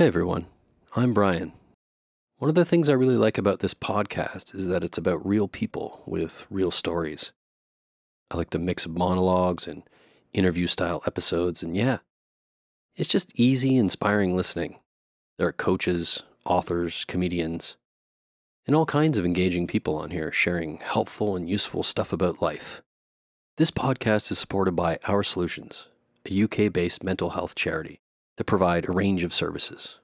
Hey everyone, I'm Brian. One of the things I really like about this podcast is that it's about real people with real stories. I like the mix of monologues and interview style episodes, and yeah, it's just easy, inspiring listening. There are coaches, authors, comedians, and all kinds of engaging people on here sharing helpful and useful stuff about life. This podcast is supported by Our Solutions, a UK based mental health charity that provide a range of services.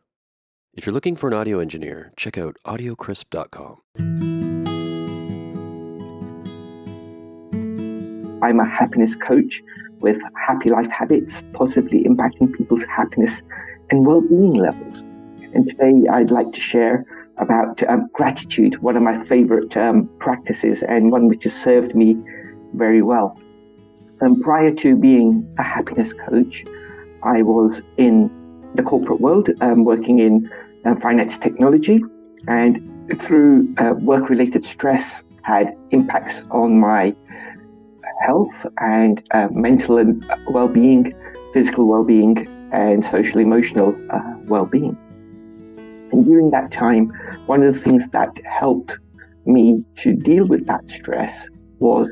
If you're looking for an audio engineer, check out audiocrisp.com. I'm a happiness coach with happy life habits, positively impacting people's happiness and well-being levels. And today I'd like to share about um, gratitude, one of my favorite um, practices and one which has served me very well. Um, prior to being a happiness coach, I was in the corporate world, um, working in uh, finance technology, and through uh, work related stress, had impacts on my health and uh, mental and well being, physical well being, and social emotional uh, well being. And during that time, one of the things that helped me to deal with that stress was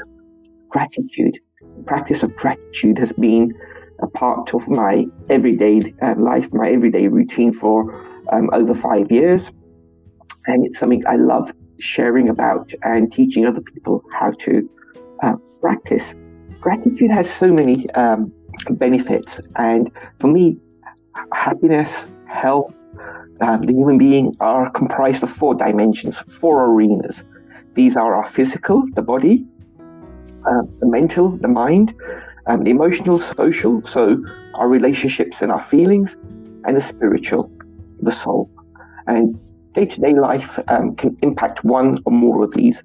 gratitude. The practice of gratitude has been a part of my everyday uh, life, my everyday routine for um, over five years. And it's something I love sharing about and teaching other people how to uh, practice. Gratitude has so many um, benefits. And for me, happiness, health, um, the human being are comprised of four dimensions, four arenas. These are our physical, the body, uh, the mental, the mind, um, emotional, social, so our relationships and our feelings, and the spiritual, the soul. And day to day life um, can impact one or more of these,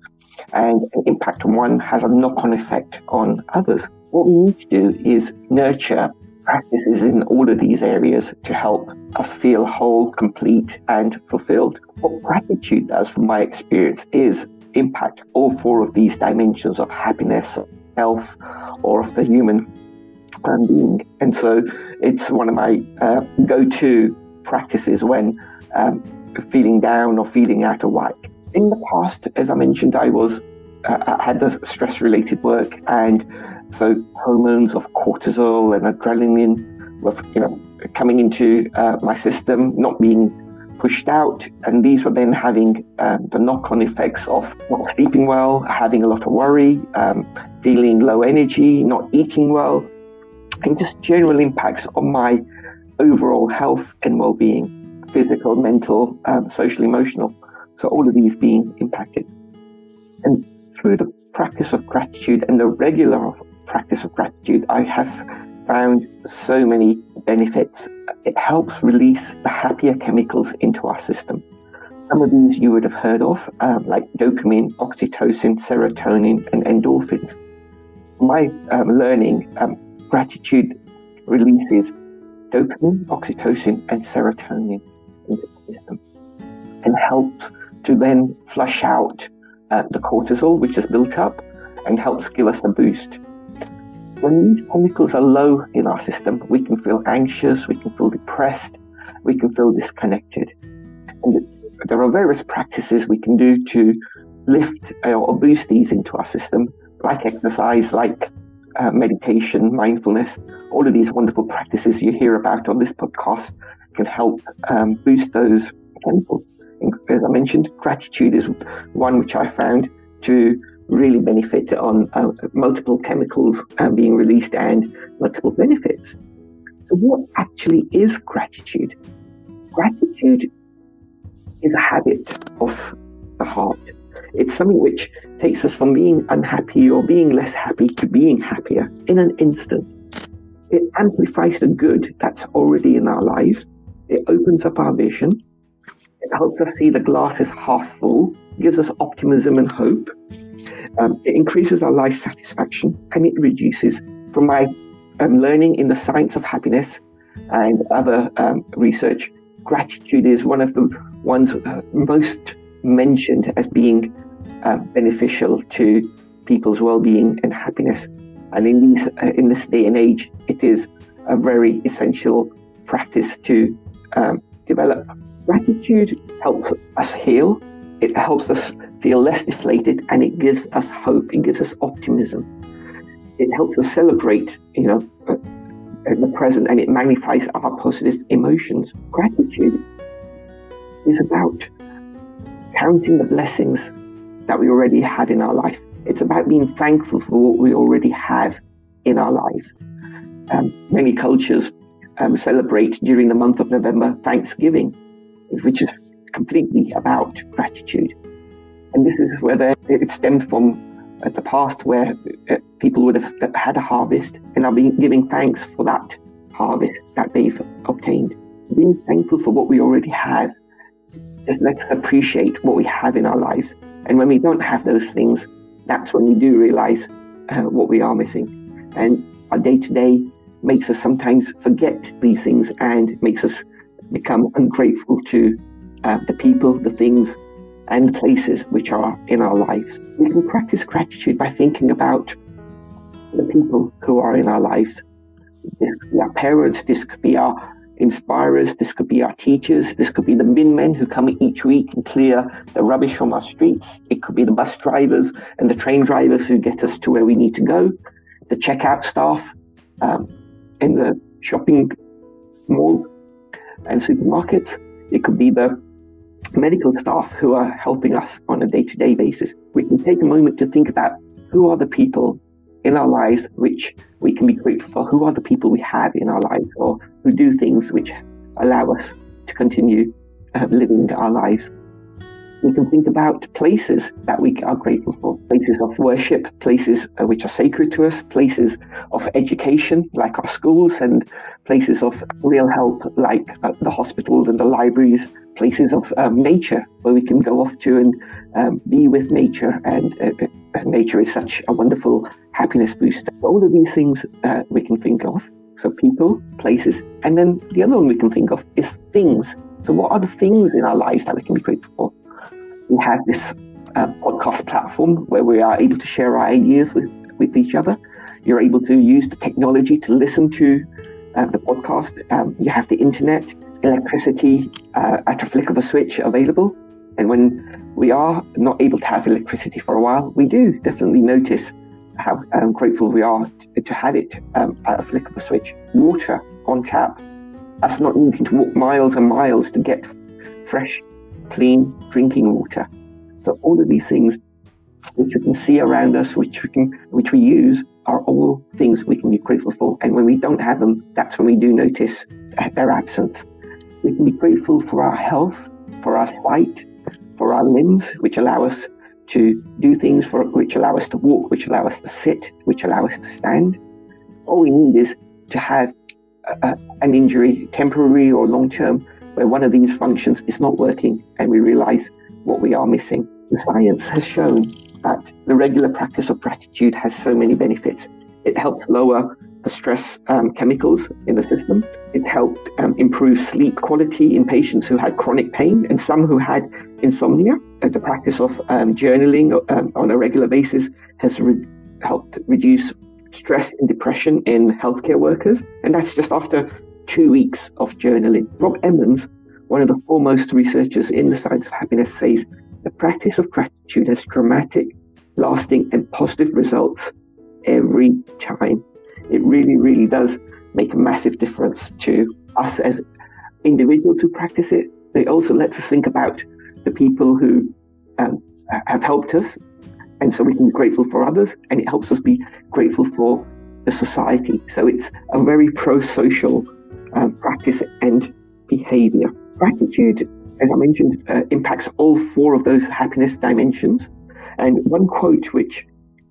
and an impact on one has a knock on effect on others. What we need to do is nurture practices in all of these areas to help us feel whole, complete, and fulfilled. What gratitude does, from my experience, is impact all four of these dimensions of happiness, or of the human um, being. And so it's one of my uh, go to practices when um, feeling down or feeling out of whack. In the past, as I mentioned, I was uh, I had the stress related work and so hormones of cortisol and adrenaline were, you know, coming into uh, my system, not being pushed out, and these were then having um, the knock-on effects of not sleeping well, having a lot of worry, um, feeling low energy, not eating well, and just general impacts on my overall health and well-being, physical, mental, um, social, emotional. So all of these being impacted, and through the practice of gratitude and the regular practice of gratitude, I have found so many benefits. It helps release the happier chemicals into our system. Some of these you would have heard of, um, like dopamine, oxytocin, serotonin, and endorphins. My um, learning, um, gratitude releases dopamine, oxytocin, and serotonin into the system and helps to then flush out uh, the cortisol, which is built up, and helps give us a boost. When these chemicals are low in our system, we can feel anxious, we can feel depressed, we can feel disconnected. And there are various practices we can do to lift uh, or boost these into our system, like exercise, like uh, meditation, mindfulness. All of these wonderful practices you hear about on this podcast can help um, boost those chemicals. As I mentioned, gratitude is one which I found to really benefit on uh, multiple chemicals uh, being released and multiple benefits. So, what actually is gratitude? Gratitude is a habit of the heart. It's something which takes us from being unhappy or being less happy to being happier in an instant. It amplifies the good that's already in our lives. It opens up our vision. It helps us see the glass is half full, gives us optimism and hope. Um, it increases our life satisfaction and it reduces. From my um, learning in the science of happiness and other um, research, gratitude is one of the ones uh, most mentioned as being uh, beneficial to people's well-being and happiness. And in these, uh, in this day and age, it is a very essential practice to um, develop. Gratitude helps us heal. It helps us feel less deflated and it gives us hope. It gives us optimism. It helps us celebrate, you know, uh, the present and it magnifies our positive emotions. Gratitude is about counting the blessings that we already have in our life. It's about being thankful for what we already have in our lives. Um, many cultures um, celebrate during the month of November Thanksgiving, which is completely about gratitude. And this is where it stemmed from uh, the past where uh, people would have had a harvest and are being, giving thanks for that harvest that they've obtained. Being thankful for what we already have just lets us appreciate what we have in our lives. And when we don't have those things, that's when we do realize uh, what we are missing. And our day to day makes us sometimes forget these things and makes us become ungrateful to uh, the people, the things, and places which are in our lives. We can practice gratitude by thinking about the people who are in our lives. This could be our parents, this could be our inspirers, this could be our teachers, this could be the bin men who come each week and clear the rubbish from our streets. It could be the bus drivers and the train drivers who get us to where we need to go, the checkout staff um, in the shopping mall and supermarkets. It could be the medical staff who are helping us on a day to day basis. We can take a moment to think about who are the people in our lives which we can be grateful for, who are the people we have in our lives or who do things which allow us to continue uh, living our lives. We can think about places that we are grateful for, places of worship, places uh, which are sacred to us, places of education like our schools, and places of real help like uh, the hospitals and the libraries, places of um, nature where we can go off to and um, be with nature. And uh, nature is such a wonderful happiness booster. All of these things uh, we can think of. So people, places, and then the other one we can think of is things. So what are the things in our lives that we can be grateful for? we have this uh, podcast platform where we are able to share our ideas with, with each other. You're able to use the technology to listen to uh, the podcast. Um, you have the internet, electricity uh, at a flick of a switch available. And when we are not able to have electricity for a while, we do definitely notice how um, grateful we are to, to have it um, at a flick of a switch. Water on tap. Us not needing to walk miles and miles to get fresh clean drinking water. So all of these things which we can see around us, which we can, which we use, are all things we can be grateful for. And when we don't have them, that's when we do notice their absence. We can be grateful for our health, for our sight, for our limbs, which allow us to do things for which allow us to walk, which allow us to sit, which allow us to stand. All we need is to have a, an injury, temporary or long term, where one of these functions is not working and we realize what we are missing. The science has shown that the regular practice of gratitude has so many benefits. It helps lower the stress um, chemicals in the system. It helped um, improve sleep quality in patients who had chronic pain and some who had insomnia. Uh, the practice of um, journaling um, on a regular basis has re- helped reduce stress and depression in healthcare workers. And that's just after two weeks of journaling. Rob Emmons, one of the foremost researchers in the science of happiness, says the practice of gratitude has dramatic, lasting, and positive results every time. It really, really does make a massive difference to us as individuals who practice it. It also lets us think about the people who um, have helped us, and so we can be grateful for others, and it helps us be grateful for the society. So it's a very pro social uh, practice and behavior. Gratitude, as I mentioned, uh, impacts all four of those happiness dimensions. And one quote which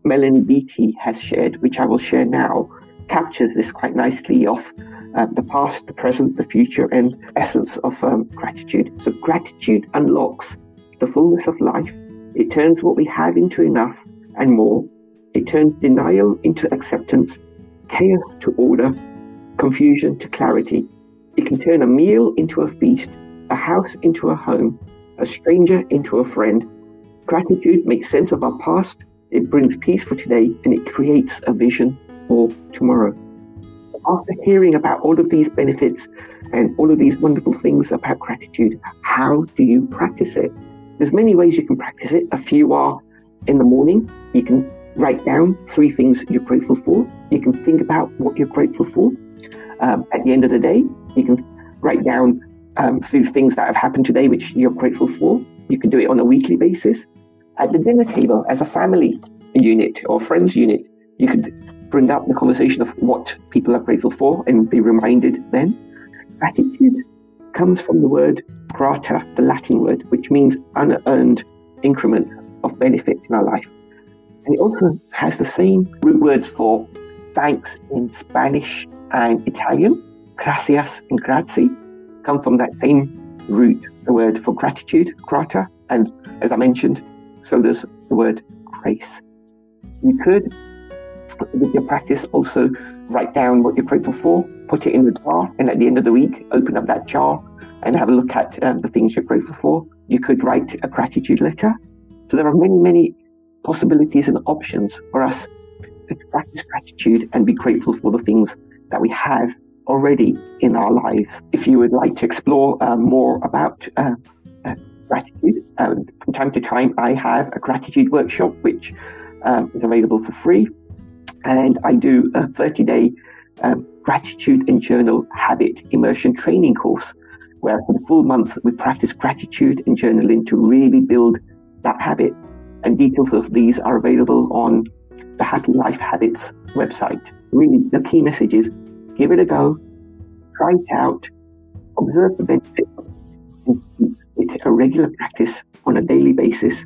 Melanie Beattie has shared, which I will share now, captures this quite nicely of uh, the past, the present, the future, and essence of um, gratitude. So, gratitude unlocks the fullness of life. It turns what we have into enough and more. It turns denial into acceptance, chaos to order, confusion to clarity. It can turn a meal into a feast, a house into a home, a stranger into a friend. Gratitude makes sense of our past, it brings peace for today, and it creates a vision for tomorrow. after hearing about all of these benefits and all of these wonderful things about gratitude, how do you practice it? There's many ways you can practice it. A few are in the morning, you can write down three things you're grateful for. You can think about what you're grateful for. Um, at the end of the day, you can write down um, few things that have happened today which you're grateful for. You can do it on a weekly basis. At the dinner table, as a family unit or friends unit, you could bring up the conversation of what people are grateful for and be reminded then. Gratitude comes from the word grata, the Latin word, which means unearned increment of benefit in our life. And it also has the same root words for thanks in Spanish and Italian. Gracias and grazie come from that same root, the word for gratitude, grata, and as I mentioned, so does the word grace. You could with your practice, also write down what you're grateful for, put it in the jar, and at the end of the week, open up that jar and have a look at um, the things you're grateful for. You could write a gratitude letter. So there are many, many possibilities and options for us to practice gratitude and be grateful for the things that we have already in our lives. If you would like to explore uh, more about uh, uh, gratitude, um, from time to time I have a gratitude workshop which um, is available for free and I do a 30 day um, gratitude and journal habit immersion training course where for the full month we practice gratitude and journaling to really build that habit. And details of these are available on the Happy Life Habits website. Really, the key message is give it a go, try it out, observe the benefits, and keep it a regular practice on a daily basis,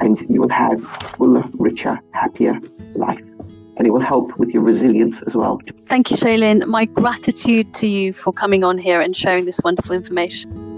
and you will have a fuller, richer, happier life and it will help with your resilience as well. Thank you, Shaileen. My gratitude to you for coming on here and sharing this wonderful information.